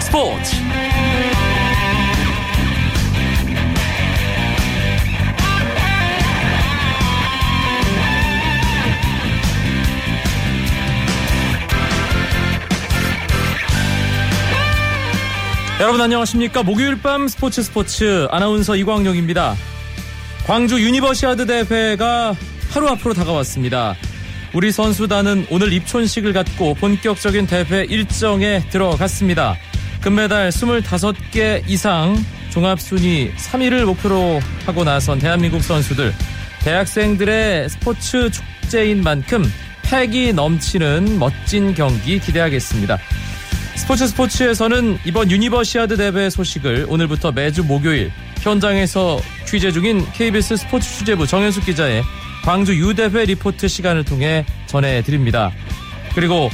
스포츠. 여러분 안녕하십니까? 목요일 밤 스포츠 스포츠 아나운서 이광용입니다. 광주 유니버시아드 대회가 하루 앞으로 다가왔습니다 우리 선수단은 오늘 입촌식을 갖고 본격적인 대회 일정에 들어갔습니다. 금메달 25개 이상 종합순위 3위를 목표로 하고 나선 대한민국 선수들. 대학생들의 스포츠 축제인 만큼 패기 넘치는 멋진 경기 기대하겠습니다. 스포츠 스포츠에서는 이번 유니버시아드 대회 소식을 오늘부터 매주 목요일 현장에서 취재 중인 KBS 스포츠 취재부 정현숙 기자의 광주 U대회 리포트 시간을 통해 전해드립니다. 그리고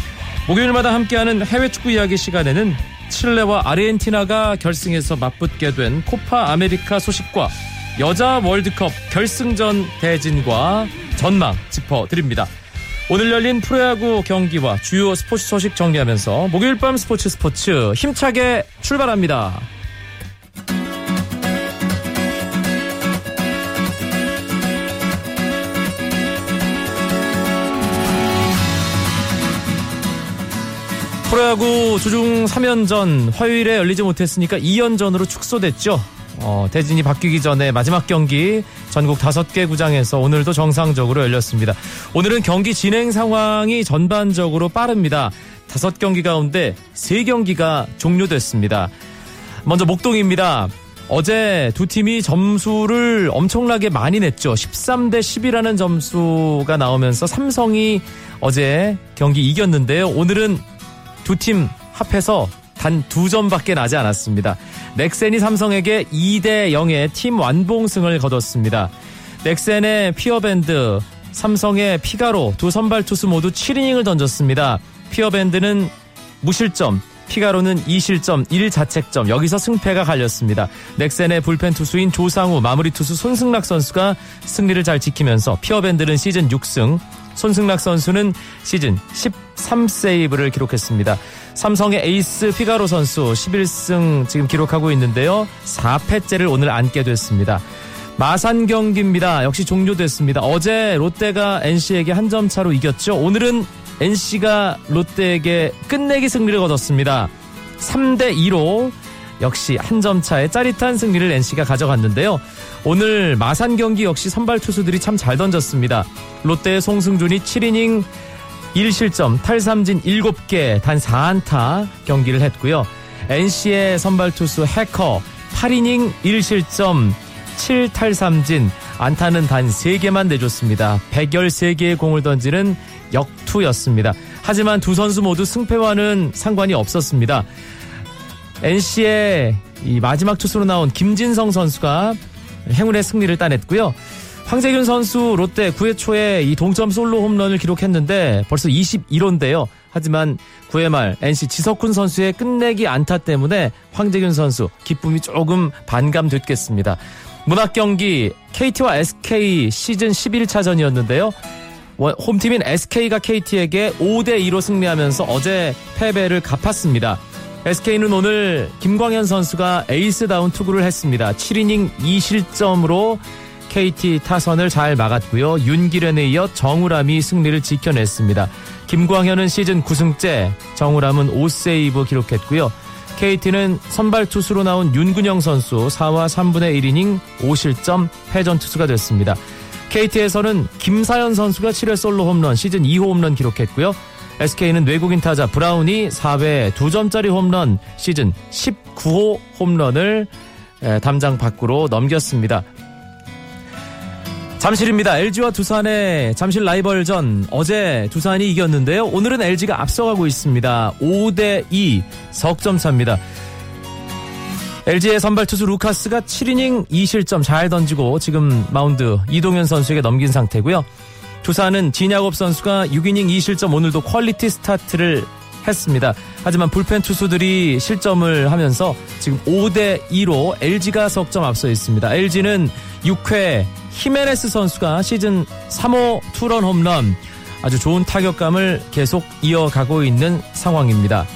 목요일마다 함께하는 해외 축구 이야기 시간에는 칠레와 아르헨티나가 결승에서 맞붙게 된 코파 아메리카 소식과 여자 월드컵 결승전 대진과 전망 짚어드립니다. 오늘 열린 프로야구 경기와 주요 스포츠 소식 정리하면서 목요일 밤 스포츠 스포츠 힘차게 출발합니다. 프로야구 주중 3연전 화요일에 열리지 못했으니까 2연전으로 축소됐죠. 어, 대진이 바뀌기 전에 마지막 경기 전국 5개 구장에서 오늘도 정상적으로 열렸습니다. 오늘은 경기 진행 상황이 전반적으로 빠릅니다. 5경기 가운데 3경기가 종료됐습니다. 먼저 목동입니다. 어제 두 팀이 점수를 엄청나게 많이 냈죠. 13대 10이라는 점수가 나오면서 삼성이 어제 경기 이겼는데요. 오늘은 두 팀 합해서 단 두 점밖에 나지 않았습니다. 넥센이 삼성에게 2대 0의 팀 완봉승을 거뒀습니다. 넥센의 피어밴드, 삼성의 피가로 두 선발 투수 모두 7이닝을 던졌습니다. 피어밴드는 무실점, 피가로는 2실점 1자책점 여기서 승패가 갈렸습니다. 넥센의 불펜 투수인 조상우 마무리 투수 손승락 선수가 승리를 잘 지키면서 피어밴드는 시즌 6승 손승락 선수는 시즌 13세이브를 기록했습니다. 삼성의 에이스 피가로 선수 11승 지금 기록하고 있는데요. 4패째를 오늘 안게 됐습니다. 마산 경기입니다. 역시 종료됐습니다. 어제 롯데가 NC에게 한 점 차로 이겼죠. 오늘은 NC가 롯데에게 끝내기 승리를 거뒀습니다. 3대 2로 역시 한 점 차의 짜릿한 승리를 NC가 가져갔는데요. 오늘 마산 경기 역시 선발 투수들이 참 잘 던졌습니다. 롯데의 송승준이 7이닝 1실점, 탈삼진 7개, 단 4안타 경기를 했고요. NC의 선발 투수 해커 8이닝 1실점, 7탈삼진, 안타는 단 3개만 내줬습니다. 113개의 공을 던지는 역투였습니다. 하지만 두 선수 모두 승패와는 상관이 없었습니다. NC의 이 마지막 투수로 나온 김진성 선수가 행운의 승리를 따냈고요. 황재균 선수 롯데 9회 초에 이 동점 솔로 홈런을 기록했는데 벌써 21호인데요. 하지만 9회 말 NC 지석훈 선수의 끝내기 안타 때문에 황재균 선수 기쁨이 조금 반감됐겠습니다. 문학 경기 KT와 SK 시즌 11차전이었는데요. 홈팀인 SK가 KT에게 5대 2로 승리하면서 어제 패배를 갚았습니다. SK는 오늘 김광현 선수가 에이스다운 투구를 했습니다. 7이닝 2실점으로 KT 타선을 잘 막았고요. 윤길현에 이어 정우람이 승리를 지켜냈습니다. 김광현은 시즌 9승째, 정우람은 5세이브 기록했고요. KT는 선발 투수로 나온 윤근영 선수 4와 3분의 1이닝 5실점 패전 투수가 됐습니다. KT에서는 김사연 선수가 7회 솔로 홈런 시즌 2호 홈런 기록했고요. SK는 외국인 타자 브라운이 4회 2점짜리 홈런 시즌 19호 홈런을 담장 밖으로 넘겼습니다. 잠실입니다. LG와 두산의 잠실 라이벌전 어제 두산이 이겼는데요. 오늘은 LG가 앞서가고 있습니다. 5대 2 석점 차입니다. LG의 선발 투수 루카스가 7이닝 2실점 잘 던지고 지금 마운드 이동현 선수에게 넘긴 상태고요. 두산은 진야곱 선수가 6이닝 2실점 오늘도 퀄리티 스타트를 했습니다. 하지만 불펜 투수들이 실점을 하면서 지금 5대 2로 LG가 석점 앞서 있습니다. LG는 6회 히메네스 선수가 시즌 3호 투런 홈런, 아주 좋은 타격감을 계속 이어가고 있는 상황입니다.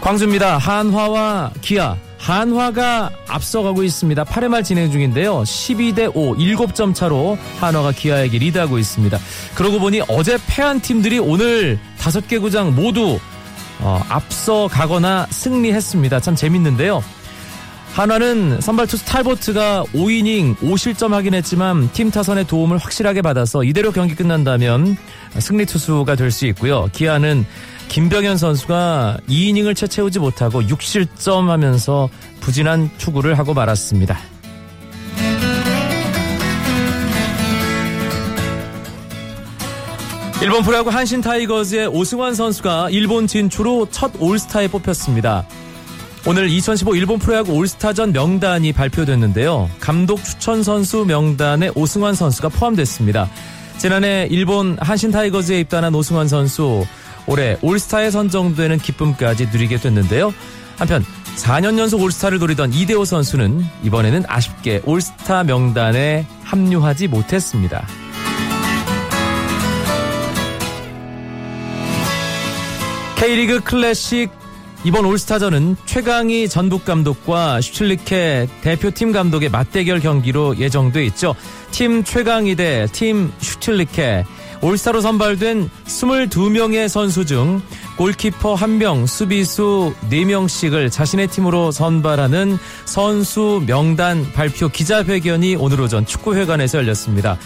광주입니다. 한화와 기아. 한화가 앞서가고 있습니다. 8회 말 진행 중인데요. 12대 5, 7점 차로 한화가 기아에게 리드하고 있습니다. 그러고 보니 어제 패한 팀들이 오늘 5개 구장 모두 어, 앞서가거나 승리했습니다. 참 재밌는데요. 한화는 선발 투수 탈보트가 5이닝 5실점 하긴 했지만 팀 타선의 도움을 확실하게 받아서 이대로 경기 끝난다면 승리 투수가 될 수 있고요. 기아는 김병현 선수가 2이닝을 채 채우지 못하고 6실점 하면서 부진한 투구를 하고 말았습니다. 일본 프로야구 한신 타이거즈의 오승환 선수가 일본 진출로 첫 올스타에 뽑혔습니다. 오늘 2015 일본 프로야구 올스타전 명단이 발표됐는데요. 감독 추천 선수 명단에 오승환 선수가 포함됐습니다. 지난해 일본 한신 타이거즈에 입단한 오승환 선수 올해 올스타에 선정되는 기쁨까지 누리게 됐는데요. 한편 4년 연속 올스타를 노리던 이대호 선수는 이번에는 아쉽게 올스타 명단에 합류하지 못했습니다. K리그 클래식 이번 올스타전은 최강희 전북 감독과 슈틸리케 대표팀 감독의 맞대결 경기로 예정돼 있죠. 팀 최강희 대 팀 슈틸리케 올스타로 선발된 22명의 선수 중 골키퍼 1명, 수비수 4명씩을 자신의 팀으로 선발하는 선수 명단 발표 기자회견이 오늘 오전 축구회관에서 열렸습니다.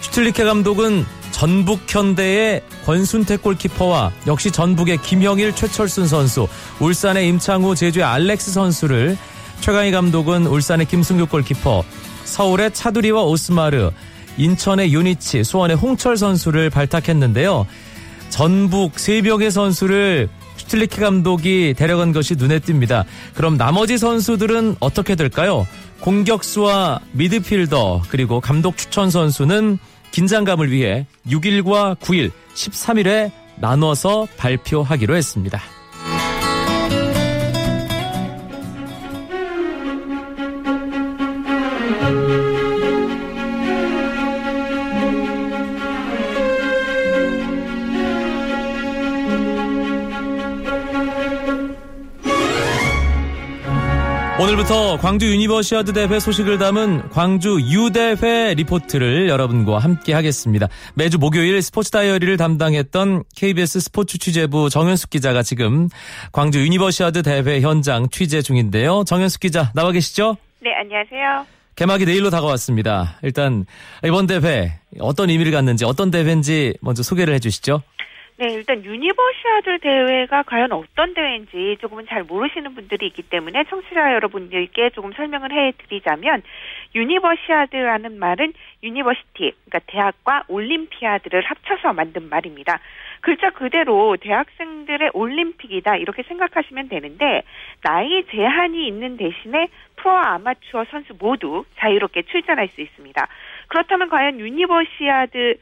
슈틸리케 감독은 전북 현대의 권순태 골키퍼와 역시 전북의 김형일 최철순 선수, 울산의 임창우 제주의 알렉스 선수를 최강희 감독은 울산의 김승규 골키퍼, 서울의 차두리와 오스마르, 인천의 요니치, 수원의 홍철 선수를 발탁했는데요. 전북 3명의 선수를 슈틸리케 감독이 데려간 것이 눈에 띕니다. 그럼 나머지 선수들은 어떻게 될까요? 공격수와 미드필더 그리고 감독 추천 선수는 긴장감을 위해 6일과 9일, 13일에 나눠서 발표하기로 했습니다. 오늘부터 광주 유니버시아드 대회 소식을 담은 광주 U대회 리포트를 여러분과 함께 하겠습니다. 매주 목요일 스포츠 다이어리를 담당했던 KBS 스포츠 취재부 정현숙 기자가 지금 광주 유니버시아드 대회 현장 취재 중인데요. 정현숙 기자 나와 계시죠? 네, 안녕하세요. 개막이 내일로 다가왔습니다. 일단 이번 대회 어떤 의미를 갖는지 어떤 대회인지 먼저 소개를 해 주시죠. 네, 일단 유니버시아드 대회가 과연 어떤 대회인지 조금은 잘 모르시는 분들이 있기 때문에 청취자 여러분들께 조금 설명을 해드리자면 유니버시아드라는 말은 university, 그러니까 대학과 올림피아드를 합쳐서 만든 말입니다. 글자 그대로 대학생들의 올림픽이다 이렇게 생각하시면 되는데 나이 제한이 있는 대신에 프로 아마추어 선수 모두 자유롭게 출전할 수 있습니다. 그렇다면 과연 유니버시아드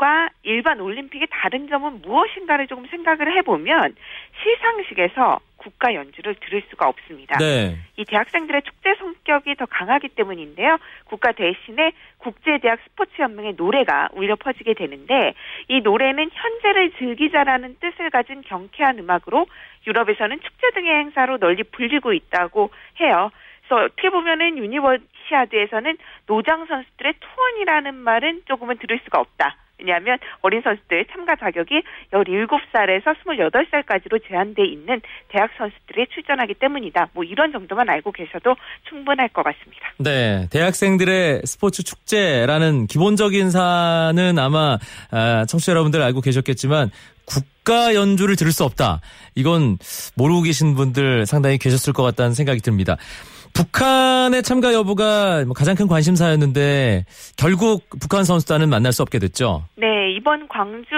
과 일반 올림픽의 다른 점은 무엇인가를 조금 생각을 해보면 시상식에서 국가 연주를 들을 수가 없습니다. 네. 이 대학생들의 축제 성격이 더 강하기 때문인데요. 국가 대신에 국제대학 스포츠연맹의 노래가 울려 퍼지게 되는데 이 노래는 현재를 즐기자라는 뜻을 가진 경쾌한 음악으로 유럽에서는 축제 등의 행사로 널리 불리고 있다고 해요. 그래서 어떻게 보면은 유니버시아드에서는 노장 선수들의 투혼이라는 말은 조금은 들을 수가 없다. 왜냐하면 어린 선수들 참가 자격이 17살에서 28살까지로 제한돼 있는 대학 선수들이 출전하기 때문이다. 뭐 이런 정도만 알고 계셔도 충분할 것 같습니다. 네, 대학생들의 스포츠 축제라는 기본적인 사실은 아마 아, 청취자 여러분들 알고 계셨겠지만 국가 연주를 들을 수 없다. 이건 모르고 계신 분들 상당히 계셨을 것 같다는 생각이 듭니다. 북한의 참가 여부가 뭐 가장 큰 관심사였는데 결국 북한 선수단은 만날 수 없게 됐죠. 네, 이번 광주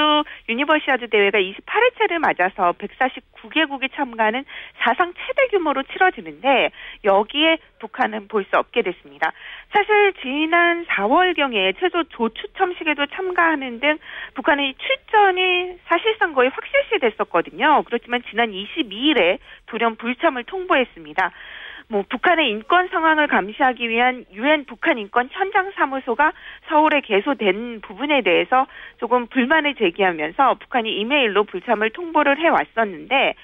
유니버시아드 대회가 28회째를 맞아서 149개국이 참가하는 사상 최대 규모로 치러지는데 여기에 북한은 볼 수 없게 됐습니다. 사실 지난 4월경에 최소 조추첨식에도 참가하는 등 북한의 출전이 사실상 거의 확실시 됐었거든요. 그렇지만 지난 22일에 돌연 불참을 통보했습니다. 뭐 북한의 인권 상황을 감시하기 위한 유엔 북한 인권 현장 사무소가 서울에 개소된 부분에 대해서 조금 불만을 제기하면서 북한이 이메일로 불참을 통보를 해 왔었는데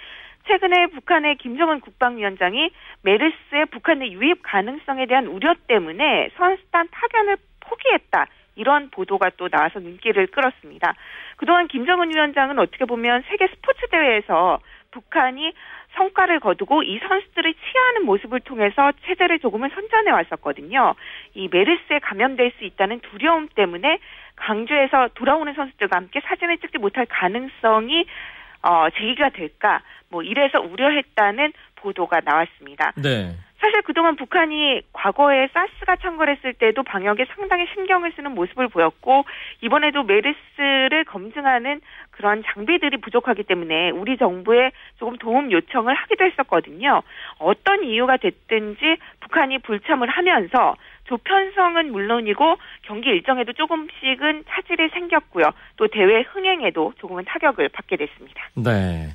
최근에 북한의 김정은 국방위원장이 메르스의 북한 내 유입 가능성에 대한 우려 때문에 선수단 파견을 포기했다. 이런 보도가 또 나와서 눈길을 끌었습니다. 그동안 김정은 위원장은 어떻게 보면 세계 스포츠 대회에서 북한이 성과를 거두고 이 선수들을 치하하는 모습을 통해서 체제를 조금은 선전해 왔었거든요. 이 메르스에 감염될 수 있다는 두려움 때문에 강주에서 돌아오는 선수들과 함께 사진을 찍지 못할 가능성이 어, 제기가 될까 뭐 이래서 우려했다는 보도가 나왔습니다. 네. 사실 그동안 북한이 과거에 사스가 창궐했을 때도 방역에 상당히 신경을 쓰는 모습을 보였고 이번에도 메르스를 검증하는 그런 장비들이 부족하기 때문에 우리 정부에 조금 도움 요청을 하기도 했었거든요. 어떤 이유가 됐든지 북한이 불참을 하면서 조편성은 물론이고 경기 일정에도 조금씩은 차질이 생겼고요. 또 대회 흥행에도 조금은 타격을 받게 됐습니다. 네.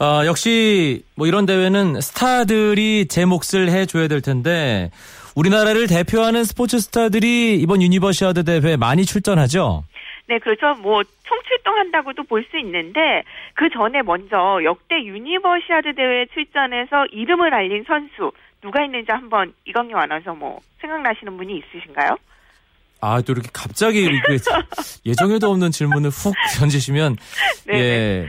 어, 역시 뭐 이런 대회는 스타들이 제 몫을 해줘야 될 텐데 우리나라를 대표하는 스포츠 스타들이 이번 유니버시아드 대회 많이 출전하죠. 네, 그렇죠. 뭐 총출동한다고도 볼 수 있는데 그 전에 먼저 역대 유니버시아드 대회 출전해서 이름을 알린 선수 누가 있는지 한번 이광용 아나운서 뭐 생각나시는 분이 있으신가요? 아, 또 이렇게 갑자기 예정에도 없는 질문을 훅 던지시면 네, 예.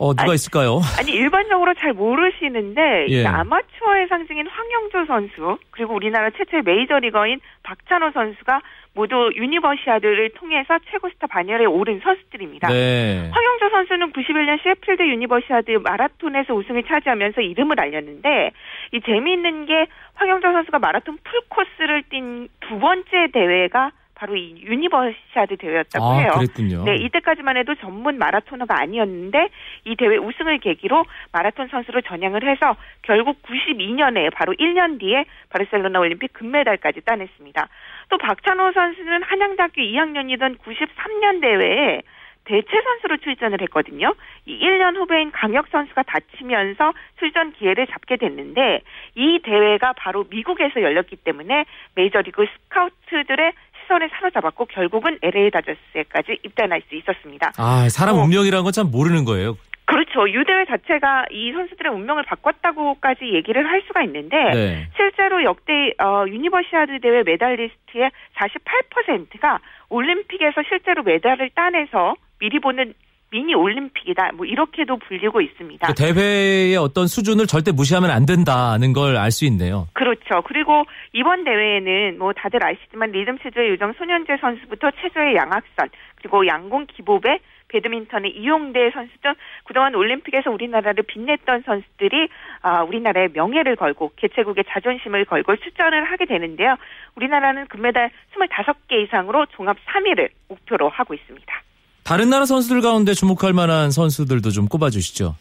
네. 어, 누가 아니, 있을까요? 아니, 일반적으로 잘 모르시는데, 예. 아마추어의 상징인 황영조 선수, 그리고 우리나라 최초의 메이저리거인 박찬호 선수가 모두 유니버시아드를 통해서 최고 스타 반열에 오른 선수들입니다. 네. 황영조 선수는 91년 셰필드 유니버시아드 마라톤에서 우승을 차지하면서 이름을 알렸는데, 이 재미있는 게 황영조 선수가 마라톤 풀코스를 뛴 두 번째 대회가 바로 이 유니버시아드 대회였다고 아, 해요. 그랬군요. 네, 이때까지만 해도 전문 마라토너가 아니었는데 이 대회 우승을 계기로 마라톤 선수로 전향을 해서 결국 92년에 바로 1년 뒤에 바르셀로나 올림픽 금메달까지 따냈습니다. 또 박찬호 선수는 한양대학교 2학년이던 93년 대회에 대체 선수로 출전을 했거든요. 이 1년 후배인 강혁 선수가 다치면서 출전 기회를 잡게 됐는데 이 대회가 바로 미국에서 열렸기 때문에 메이저리그 스카우트들의 시선에 사로잡았고 결국은 LA 다저스에까지 입단할 수 있었습니다. 아, 사람 어. 운명이라는 건 참 모르는 거예요. 그렇죠. 유대회 자체가 이 선수들의 운명을 바꿨다고까지 얘기를 할 수가 있는데 네. 실제로 역대 어, 유니버시아드 대회 메달리스트의 48%가 올림픽에서 실제로 메달을 따내서 미리 보는 미니 올림픽이다. 뭐 이렇게도 불리고 있습니다. 그 대회의 어떤 수준을 절대 무시하면 안 된다는 걸 알 수 있네요. 그렇죠. 그리고 이번 대회에는 뭐 다들 아시지만 리듬 체조의 요정 손현재 선수부터 체조의 양학선 그리고 양궁 기보배 배드민턴의 이용대 선수 등 그동안 올림픽에서 우리나라를 빛냈던 선수들이 아, 우리나라의 명예를 걸고 개최국의 자존심을 걸고 출전을 하게 되는데요. 우리나라는 금메달 25개 이상으로 종합 3위를 목표로 하고 있습니다. 다른 나라 선수들 가운데 주목할 만한 선수들도 좀 꼽아주시죠.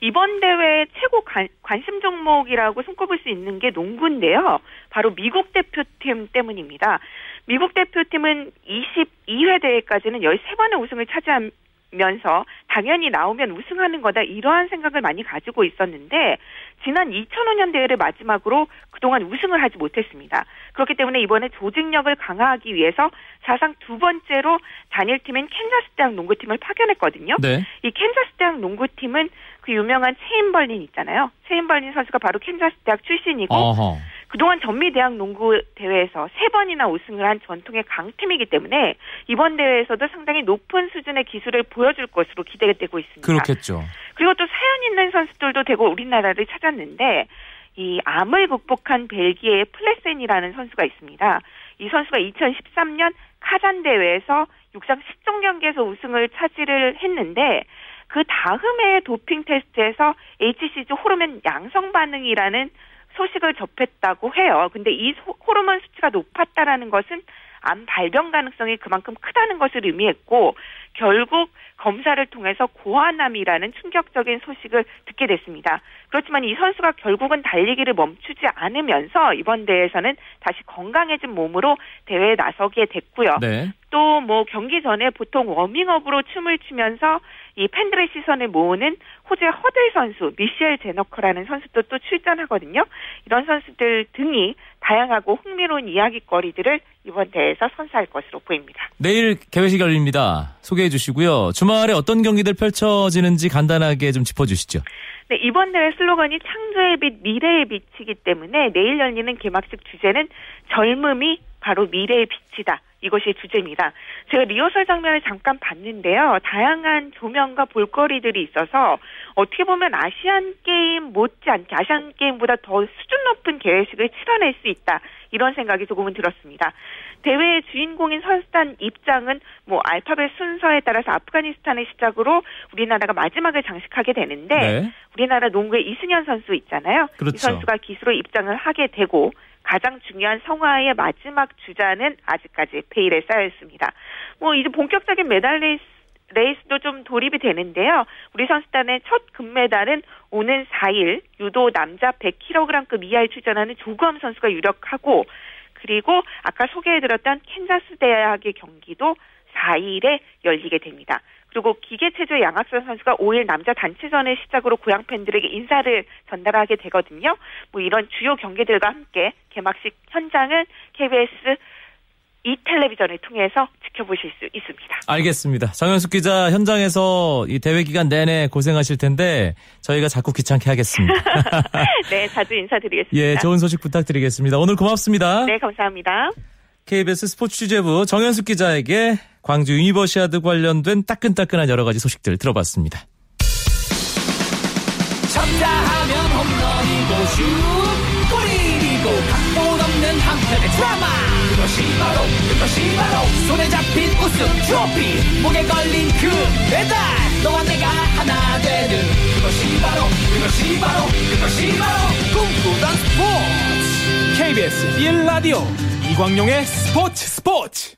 이번 대회 최고 관, 심 종목이라고 손꼽을 수 있는 게 농구인데요. 바로 미국 대표팀 때문입니다. 미국 대표팀은 22회 대회까지는 13번의 우승을 차지하면서 당연히 나오면 우승하는 거다 이러한 생각을 많이 가지고 있었는데 지난 2005년 대회를 마지막으로 그동안 우승을 하지 못했습니다. 그렇기 때문에 이번에 조직력을 강화하기 위해서 사상 두 번째로 단일팀인 캔자스 대학 농구팀을 파견했거든요. 네. 이 캔자스 대학 농구팀은 그 유명한 체임벌린 있잖아요. 체임벌린 선수가 바로 캔자스 대학 출신이고 어허. 그동안 전미대학 농구 대회에서 세 번이나 우승을 한 전통의 강팀이기 때문에 이번 대회에서도 상당히 높은 수준의 기술을 보여줄 것으로 기대되고 있습니다. 그렇겠죠. 그리고 또 사연 있는 선수들도 되고 우리나라를 찾았는데 이 암을 극복한 벨기에의 플레센이라는 선수가 있습니다. 이 선수가 2013년 카잔 대회에서 육상 10종 경기에서 우승을 차지를 했는데 그 다음에 도핑 테스트에서 HCG 호르몬 양성 반응이라는 소식을 접했다고 해요. 근데 이 호르몬 수치가 높았다라는 것은 암 발병 가능성이 그만큼 크다는 것을 의미했고 결국 검사를 통해서 고환암이라는 충격적인 소식을 듣게 됐습니다. 그렇지만 이 선수가 결국은 달리기를 멈추지 않으면서 이번 대회에서는 다시 건강해진 몸으로 대회에 나서게 됐고요. 네. 또뭐 경기 전에 보통 워밍업으로 춤을 추면서 이 팬들의 시선을 모으는 호주의 허들 선수 미셸 제너커라는 선수도 또 출전하거든요. 이런 선수들 등이 다양하고 흥미로운 이야기거리들을 이번 대회에서 선사할 것으로 보입니다. 내일 개회식 열립니다. 소개해 주시고요. 주말에 어떤 경기들 펼쳐지는지 간단하게 좀 짚어 주시죠. 네, 이번 대회 슬로건이 창조의 빛, 미래의 빛이기 때문에 내일 열리는 개막식 주제는 젊음이 바로 미래의 빛이다. 이것이 주제입니다. 제가 리허설 장면을 잠깐 봤는데요. 다양한 조명과 볼거리들이 있어서 어떻게 보면 아시안 게임 못지않게 아시안 게임보다 더 수준 높은 개회식을 치러낼 수 있다. 이런 생각이 조금은 들었습니다. 대회의 주인공인 선수단 입장은 뭐 알파벳 순서에 따라서 아프가니스탄을 시작으로 우리나라가 마지막을 장식하게 되는데 네. 우리나라 농구의 이승현 선수 있잖아요. 그렇죠. 이 선수가 기수로 입장을 하게 되고 가장 중요한 성화의 마지막 주자는 아직까지 베일에 싸여 있습니다. 뭐 이제 본격적인 메달 레이스 레이스도 좀 돌입이 되는데요. 우리 선수단의 첫 금메달은 오는 4일 유도 남자 100kg급 이하에 출전하는 조구함 선수가 유력하고 그리고 아까 소개해드렸던 캔자스 대학의 경기도 4일에 열리게 됩니다. 그리고 기계 체조 양학선 선수가 5일 남자 단체전을 시작으로 고향 팬들에게 인사를 전달하게 되거든요. 뭐 이런 주요 경기들과 함께 개막식 현장은 KBS 이 텔레비전을 통해서 지켜보실 수 있습니다. 알겠습니다. 정현숙 기자 현장에서 이 대회 기간 내내 고생하실 텐데 저희가 자꾸 귀찮게 하겠습니다. 네, 자주 인사드리겠습니다. 예, 좋은 소식 부탁드리겠습니다. 오늘 고맙습니다. 네, 감사합니다. KBS 스포츠 취재부 정현숙 기자에게 광주 유니버시아드 관련된 따끈따끈한 여러 가지 소식들 들어봤습니다. 쳤다 하면 홈런이고 슛 골이고 각본 없는 한편의 드라마. 그것이 바로 그것이 바로 손에 잡힌 우승 트로피. 목에 걸린 그 배달 너와 내가 하나 되는. 그것이 바로 그것이 바로 그것이 바로 꿈꾸던 스포츠. KBS 1라디오 이광용의 스포츠 스포츠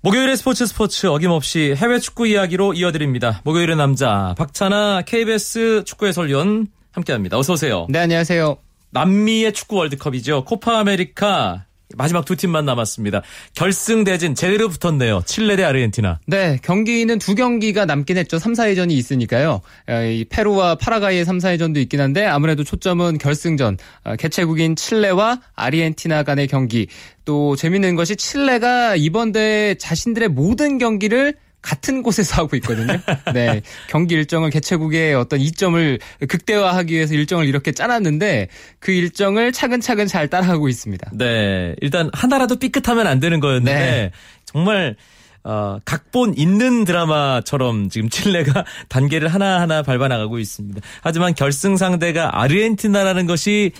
목요일의 스포츠 스포츠 어김없이 해외 축구 이야기로 이어드립니다. 목요일의 남자 박찬아 KBS 축구 해설위원 함께합니다. 어서 오세요. 네 안녕하세요. 남미의 축구 월드컵이죠. 코파 아메리카 마지막 두 팀만 남았습니다. 결승 대진 제대로 붙었네요. 칠레 대 아르헨티나. 네, 경기는 두 경기가 남긴 했죠. 3, 4위전이 있으니까요. 어, 이 페루와 파라과이의 3, 4위전도 있긴 한데 아무래도 초점은 결승전 어, 개최국인 칠레와 아르헨티나 간의 경기. 또 재밌는 것이 칠레가 이번 대회 자신들의 모든 경기를 같은 곳에서 하고 있거든요. 네. 경기 일정을 개최국의 어떤 이점을 극대화하기 위해서 일정을 이렇게 짜놨는데 그 일정을 차근차근 잘 따라가고 있습니다. 네. 일단 하나라도 삐끗하면 안 되는 거였는데 네. 정말 어, 각본 있는 드라마처럼 지금 칠레가 단계를 하나하나 밟아나가고 있습니다. 하지만 결승 상대가 아르헨티나라는 것이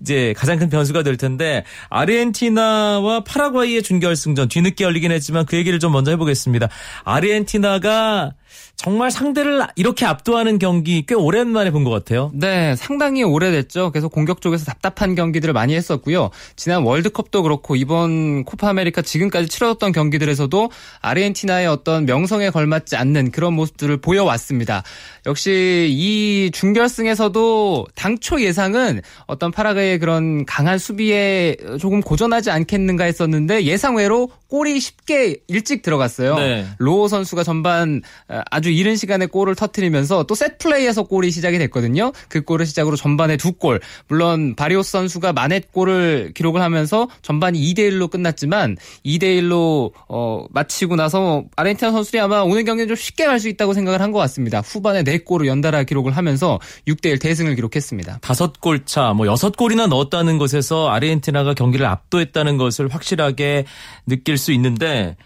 이제 가장 큰 변수가 될 텐데 아르헨티나와 파라과이의 준결승전 뒤늦게 열리긴 했지만 그 얘기를 좀 먼저 해보겠습니다. 아르헨티나가 정말 상대를 이렇게 압도하는 경기 꽤 오랜만에 본 것 같아요. 네, 상당히 오래됐죠. 계속 공격 쪽에서 답답한 경기들을 많이 했었고요. 지난 월드컵도 그렇고 이번 코파 아메리카 지금까지 치러졌던 경기들에서도 아르헨티나의 어떤 명성에 걸맞지 않는 그런 모습들을 보여왔습니다. 역시 이 준결승에서도 당초 예상은 어떤 파라과이의 그런 강한 수비에 조금 고전하지 않겠는가 했었는데 예상외로 골이 쉽게 일찍 들어갔어요. 네. 로호 선수가 전반 아주 이른 시간에 골을 터트리면서 또셋 플레이에서 골이 시작이 됐거든요. 그 골을 시작으로 전반에 두 골. 물론 바리오스 선수가 마넷 골을 기록을 하면서 전반이 2대 1로 끝났지만 2대 1로 어, 마치고 나서 아르헨티나 선수들이 아마 오늘 경기는 좀 쉽게 갈 수 있다고 생각을 한 것 같습니다. 후반에 4골을 연달아 기록을 하면서 6대 1 대승을 기록했습니다. 다섯 골 차, 뭐 여섯 골이나 넣었다는 것에서 아르헨티나가 경기를 압도했다는 것을 확실하게 느낄 수 있는데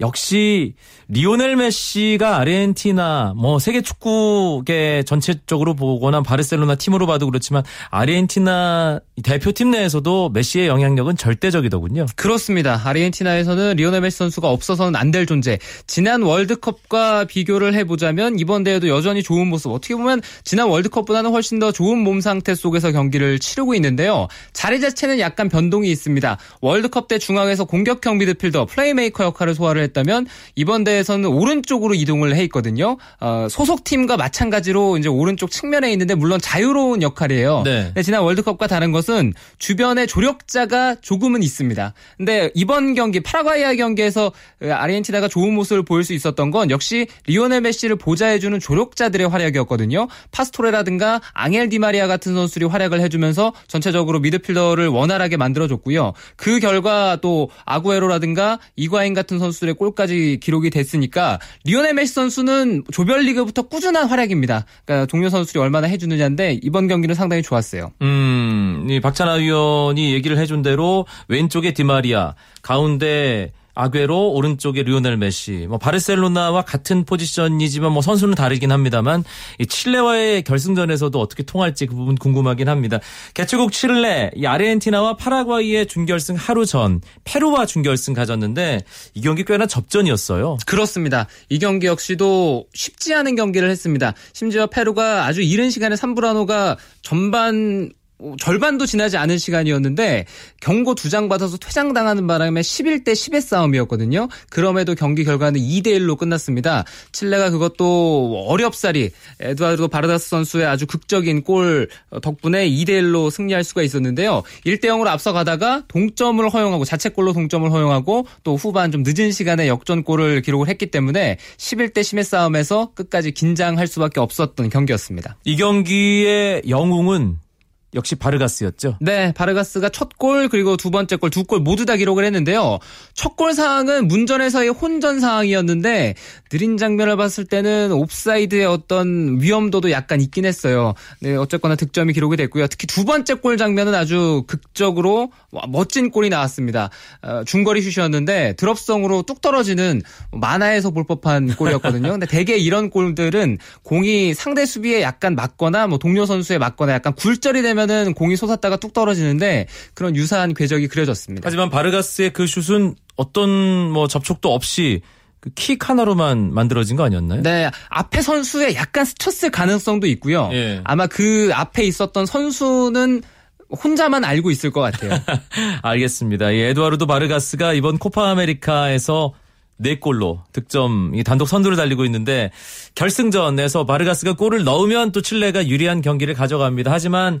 역시 리오넬 메시가 아르헨티나 뭐 세계 축구계 전체적으로 보거나 바르셀로나 팀으로 봐도 그렇지만 아르헨티나 대표팀 내에서도 메시의 영향력은 절대적이더군요. 그렇습니다. 아르헨티나에서는 리오넬 메시 선수가 없어서는 안 될 존재. 지난 월드컵과 비교를 해보자면 이번 대회도 여전히 좋은 모습. 어떻게 보면 지난 월드컵보다는 훨씬 더 좋은 몸 상태 속에서 경기를 치르고 있는데요. 자리 자체는 약간 변동이 있습니다. 월드컵 때 중앙에서 공격형 미드필더 플레이메이커 역할을 소화를 했다면 이번 대회 에서는 오른쪽으로 이동을 해 있거든요. 어, 소속팀과 마찬가지로 이제 오른쪽 측면에 있는데 물론 자유로운 역할이에요. 네. 지난 월드컵과 다른 것은 것은 주변에 조력자가 조금은 있습니다. 근데 이번 경기 파라과이와 경기에서 아르헨티나가 좋은 모습을 보일 수 있었던 건 역시 리오넬 메시를 보좌해주는 조력자들의 활약이었거든요. 파스토레라든가 앙헬 디마리아 같은 선수들이 활약을 해주면서 전체적으로 미드필더를 원활하게 만들어줬고요. 그 결과 또 아구에로라든가 이과인 같은 선수들의 골까지 기록이 됐 으니까 리오넬 메시 선수는 조별리그부터 꾸준한 활약입니다. 그러니까 동료 선수들이 얼마나 해주느냐인데 이번 경기는 상당히 좋았어요. 음, 이 박찬하 위원이 얘기를 해준 대로 왼쪽에 디마리아, 가운데 아구에로 오른쪽에 리오넬 메시. 뭐 바르셀로나와 같은 포지션이지만 뭐 선수는 다르긴 합니다만 이 칠레와의 결승전에서도 어떻게 통할지 그 부분 궁금하긴 합니다. 개최국 칠레, 이 아르헨티나와 파라과이의 준결승 하루 전 페루와 준결승 가졌는데 이 경기 꽤나 접전이었어요. 그렇습니다. 이 경기 역시도 쉽지 않은 경기를 했습니다. 심지어 페루가 아주 이른 시간에 삼브라노가 전반 어, 절반도 지나지 않은 시간이었는데 경고 두 장 받아서 퇴장당하는 바람에 11대 10의 싸움이었거든요. 그럼에도 경기 결과는 2대 1로 끝났습니다. 칠레가 그것도 어렵사리 에드와르도 바르다스 선수의 아주 극적인 골 덕분에 2대 1로 승리할 수가 있었는데요. 1대 0으로 앞서가다가 동점을 허용하고 자책골로 동점을 허용하고 또 후반 좀 늦은 시간에 역전골을 기록을 했기 때문에 11대 10의 싸움에서 끝까지 긴장할 수밖에 없었던 경기였습니다. 이 경기의 영웅은 역시 바르가스였죠. 네, 바르가스가 첫 골 그리고 두 번째 골 두 골 모두 다 기록을 했는데요. 첫 골 상황은 문전에서의 혼전 상황이었는데 느린 장면을 봤을 때는 옵사이드의 어떤 위험도도 약간 있긴 했어요. 네, 어쨌거나 득점이 기록이 됐고요. 특히 두 번째 골 장면은 아주 극적으로 멋진 골이 나왔습니다. 어, 중거리 슛이었는데 드롭성으로 뚝 떨어지는 만화에서 볼 법한 골이었거든요. 근데 대개 이런 골들은 공이 상대 수비에 약간 맞거나 뭐 동료 선수에 맞거나 약간 굴절이 되면 하면은 공이 솟았다가 뚝 떨어지는데 그런 유사한 궤적이 그려졌습니다. 하지만 바르가스의 그 슛은 어떤 뭐 접촉도 없이 그킥 하나로만 만들어진 거 아니었나요? 네, 앞에 선수에 약간 스쳤을 가능성도 있고요. 예. 아마 그 앞에 있었던 선수는 혼자만 알고 있을 것 같아요. 알겠습니다. 이 에드와르도 바르가스가 이번 코파 아메리카에서 4골로 득점 단독 선두를 달리고 있는데 결승전에서 바르가스가 골을 넣으면 또 칠레가 유리한 경기를 가져갑니다. 하지만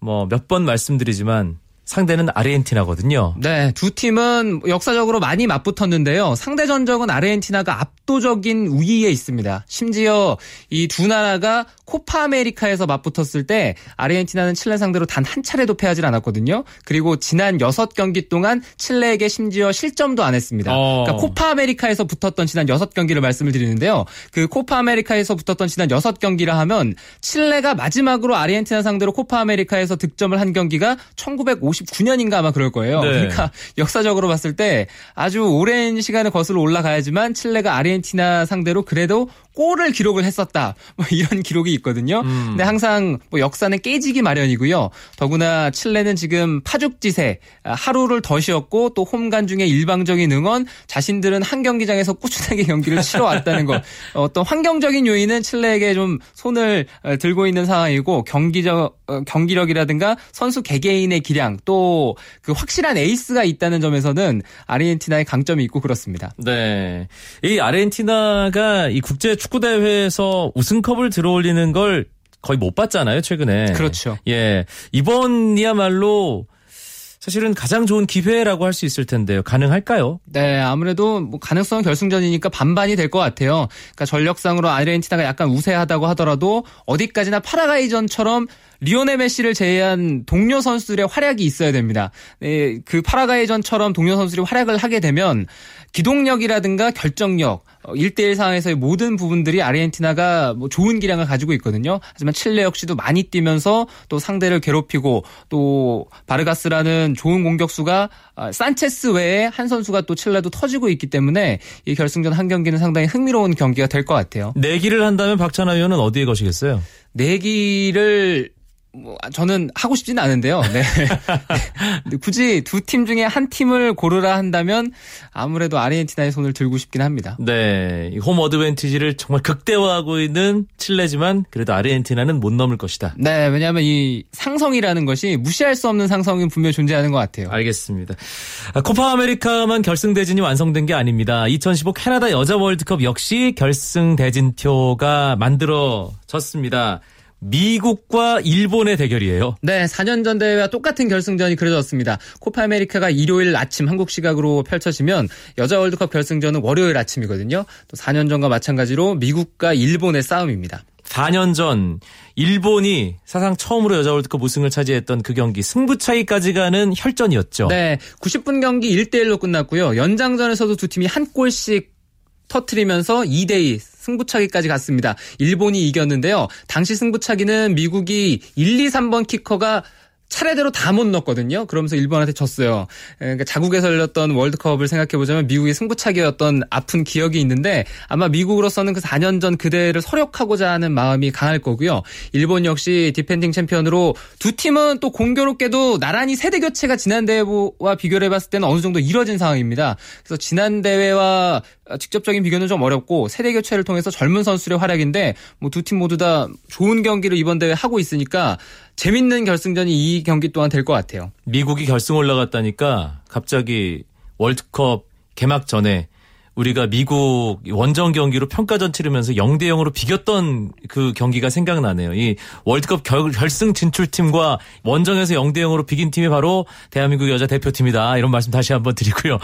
뭐 몇 번 말씀드리지만 상대는 아르헨티나거든요. 네, 두 팀은 역사적으로 많이 맞붙었는데요. 상대 전적은 아르헨티나가 압도적인 우위에 있습니다. 심지어 이 두 나라가 코파 아메리카에서 맞붙었을 때 아르헨티나는 칠레 상대로 단 한 차례도 패하지 않았거든요. 그리고 지난 6경기 동안 칠레에게 심지어 실점도 안 했습니다. 어. 그러니까 코파 아메리카에서 붙었던 지난 6경기를 말씀을 드리는데요. 그 코파 아메리카에서 붙었던 지난 6경기라 하면 칠레가 마지막으로 아르헨티나 상대로 코파 아메리카에서 득점을 한 경기가 1959년인가 아마 그럴 거예요. 네. 그러니까 역사적으로 봤을 때 아주 오랜 시간을 거슬러 올라가야지만 칠레가 아르헨티나 상대로 그래도 골을 기록을 했었다. 뭐 이런 기록이 있거든요. 음. 근데 항상 뭐 역사는 깨지기 마련이고요. 더구나 칠레는 지금 파죽지세 하루를 더 쉬었고 또 홈간 중에 일방적인 응원 자신들은 한 경기장에서 꾸준하게 경기를 치러 왔다는 것. 어떤 환경적인 요인은 칠레에게 좀 손을 어, 들고 있는 상황이고 경기적 어, 경기력이라든가 선수 개개인의 기량 또 그 확실한 에이스가 있다는 점에서는 아르헨티나의 강점이 있고 그렇습니다. 네. 이 아르헨티나가 이 국제 축구 대회에서 우승컵을 들어올리는 걸 거의 못 봤잖아요, 최근에. 그렇죠. 예. 이번이야말로 사실은 가장 좋은 기회라고 할 수 있을 텐데요. 가능할까요? 네, 아무래도 뭐 가능성 결승전이니까 반반이 될 것 같아요. 그러니까 전력상으로 아르헨티나가 약간 우세하다고 하더라도 어디까지나 파라가이전처럼 리오네 메시를 제외한 동료 선수들의 활약이 있어야 됩니다. 네, 그 파라가이전처럼 동료 선수들이 활약을 하게 되면 기동력이라든가 결정력, 1대1 어, 상황에서의 모든 부분들이 아르헨티나가 뭐 좋은 기량을 가지고 있거든요. 하지만 칠레 역시도 많이 뛰면서 또 상대를 괴롭히고 또 바르가스라는 좋은 공격수가 아, 산체스 외에 한 선수가 또 칠레도 터지고 있기 때문에 이 결승전 한 경기는 상당히 흥미로운 경기가 될 것 같아요. 내기를 한다면 박찬하 의원은 어디에 거시겠어요? 내기를 뭐 저는 하고 싶지는 않은데요. 네. 굳이 두 팀 중에 한 팀을 고르라 한다면 아무래도 아르헨티나의 손을 들고 싶긴 합니다. 네. 홈 어드밴티지를 정말 극대화하고 있는 칠레지만 그래도 아르헨티나는 못 넘을 것이다. 네. 왜냐하면 이 상성이라는 것이 무시할 수 없는 상성이 분명 존재하는 것 같아요. 알겠습니다. 아, 코파 아메리카만 결승 대진이 완성된 게 아닙니다. 2015 캐나다 여자 월드컵 역시 결승 대진표가 만들어졌습니다. 미국과 일본의 대결이에요. 네, 4년 전 대회와 똑같은 결승전이 그려졌습니다. 코파 아메리카가 일요일 아침 한국 시각으로 펼쳐지면 여자 월드컵 결승전은 월요일 아침이거든요. 또 4년 전과 마찬가지로 미국과 일본의 싸움입니다. 4년 전 일본이 사상 처음으로 여자 월드컵 우승을 차지했던 그 경기 승부차기까지 가는 혈전이었죠. 네, 90분 경기 1대 1로 끝났고요. 연장전에서도 두 팀이 한 골씩 터트리면서 2대2 승부차기까지 갔습니다. 일본이 이겼는데요. 당시 승부차기는 미국이 1, 2, 3번 키커가 차례대로 다 못 넣었거든요. 그러면서 일본한테 졌어요. 그러니까 자국에서 열렸던 월드컵을 생각해보자면 미국의 승부차기였던 아픈 기억이 있는데 아마 미국으로서는 그 4년 전 그때를 설욕하고자 하는 마음이 강할 거고요. 일본 역시 디펜딩 챔피언으로 두 팀은 또 공교롭게도 나란히 세대 교체가 지난 대회와 비교를 해봤을 때는 어느 정도 이뤄진 상황입니다. 그래서 지난 대회와 직접적인 비교는 좀 어렵고 세대 교체를 통해서 젊은 선수들의 활약인데 뭐 두 팀 모두 다 좋은 경기를 이번 대회 하고 있으니까 재밌는 결승전이 이 경기 또한 될 것 같아요. 미국이 결승 올라갔다니까 갑자기 월드컵 개막 전에 우리가 미국 원정 경기로 평가전 치르면서 0대 0으로 비겼던 그 경기가 생각나네요. 이 월드컵 결, 결승 진출팀과 원정에서 0대 0으로 비긴 팀이 바로 대한민국 여자 대표팀이다. 이런 말씀 다시 한번 드리고요.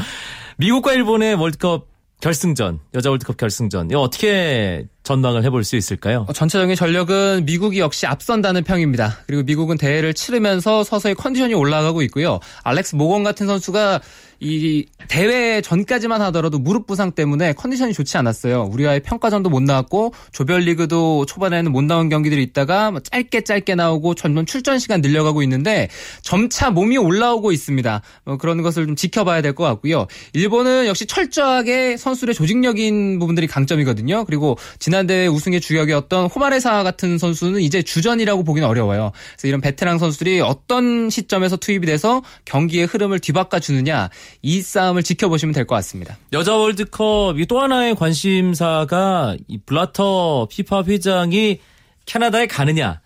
미국과 일본의 월드컵 결승전, 여자 월드컵 결승전. 이거 어떻게 전망을 해볼 수 있을까요? 어, 전체적인 전력은 미국이 역시 앞선다는 평입니다. 그리고 미국은 대회를 치르면서 서서히 컨디션이 올라가고 있고요. 알렉스 모건 같은 선수가 이 대회 전까지만 하더라도 무릎 부상 때문에 컨디션이 좋지 않았어요. 우리와의 평가전도 못 나왔고 조별리그도 초반에는 못 나온 경기들이 있다가 뭐 짧게 짧게 나오고 점점 출전 시간 늘려가고 있는데 점차 몸이 올라오고 있습니다. 뭐 그런 것을 좀 지켜봐야 될 것 같고요. 일본은 역시 철저하게 선수들의 조직력인 부분들이 강점이거든요. 그리고 지난 대회 우승의 주역이었던 호마레사 같은 선수는 이제 주전이라고 보기는 어려워요. 그래서 이런 베테랑 선수들이 어떤 시점에서 투입이 돼서 경기의 흐름을 뒤바꿔 주느냐 이 싸움을 지켜보시면 될 것 같습니다. 여자 월드컵 또 하나의 관심사가 이 블라터 피파 회장이 캐나다에 가느냐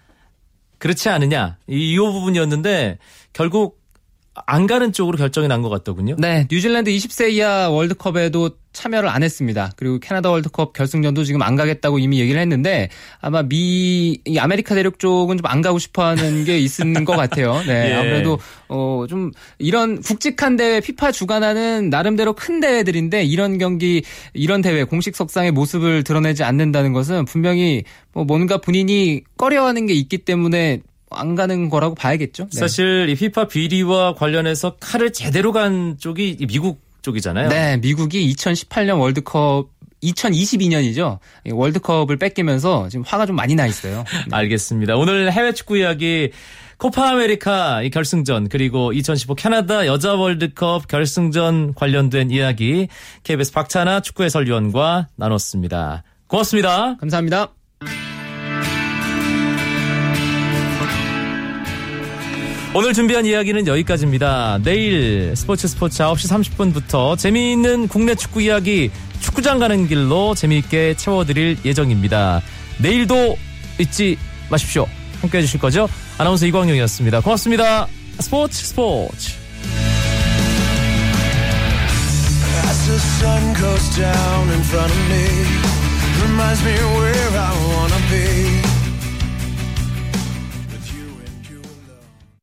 그렇지 않느냐 이, 이 부분이었는데 결국 안 가는 쪽으로 결정이 난 것 같더군요. 네, 뉴질랜드 20세 이하 월드컵에도 참여를 안 했습니다. 그리고 캐나다 월드컵 결승전도 지금 안 가겠다고 이미 얘기를 했는데 아마 미 아메리카 대륙 쪽은 좀 안 가고 싶어하는 게 있는 것 같아요. 네, 예. 아무래도 어 좀 이런 굵직한 대회 피파 주관하는 나름대로 큰 대회들인데 이런 경기 이런 대회 공식 석상에 모습을 드러내지 않는다는 것은 분명히 뭐 뭔가 본인이 꺼려하는 게 있기 때문에 안 가는 거라고 봐야겠죠. 네. 사실 이 피파 비리와 관련해서 칼을 제대로 간 쪽이 미국 쪽이잖아요. 네, 미국이 2018년 월드컵 2022년이죠. 월드컵을 뺏기면서 지금 화가 좀 많이 나 있어요. 네. 알겠습니다. 오늘 해외 축구 이야기 코파 아메리카 결승전 그리고 2015 캐나다 여자 월드컵 결승전 관련된 이야기 KBS 박찬아 축구 해설위원과 나눴습니다. 고맙습니다. 감사합니다. 오늘 준비한 이야기는 여기까지입니다. 내일 스포츠 스포츠 9시 30분부터 재미있는 국내 축구 이야기 축구장 가는 길로 재미있게 채워드릴 예정입니다. 내일도 잊지 마십시오. 함께 해주실 거죠? 아나운서 이광용이었습니다. 고맙습니다. 스포츠 스포츠. Reminds me where I wanna be.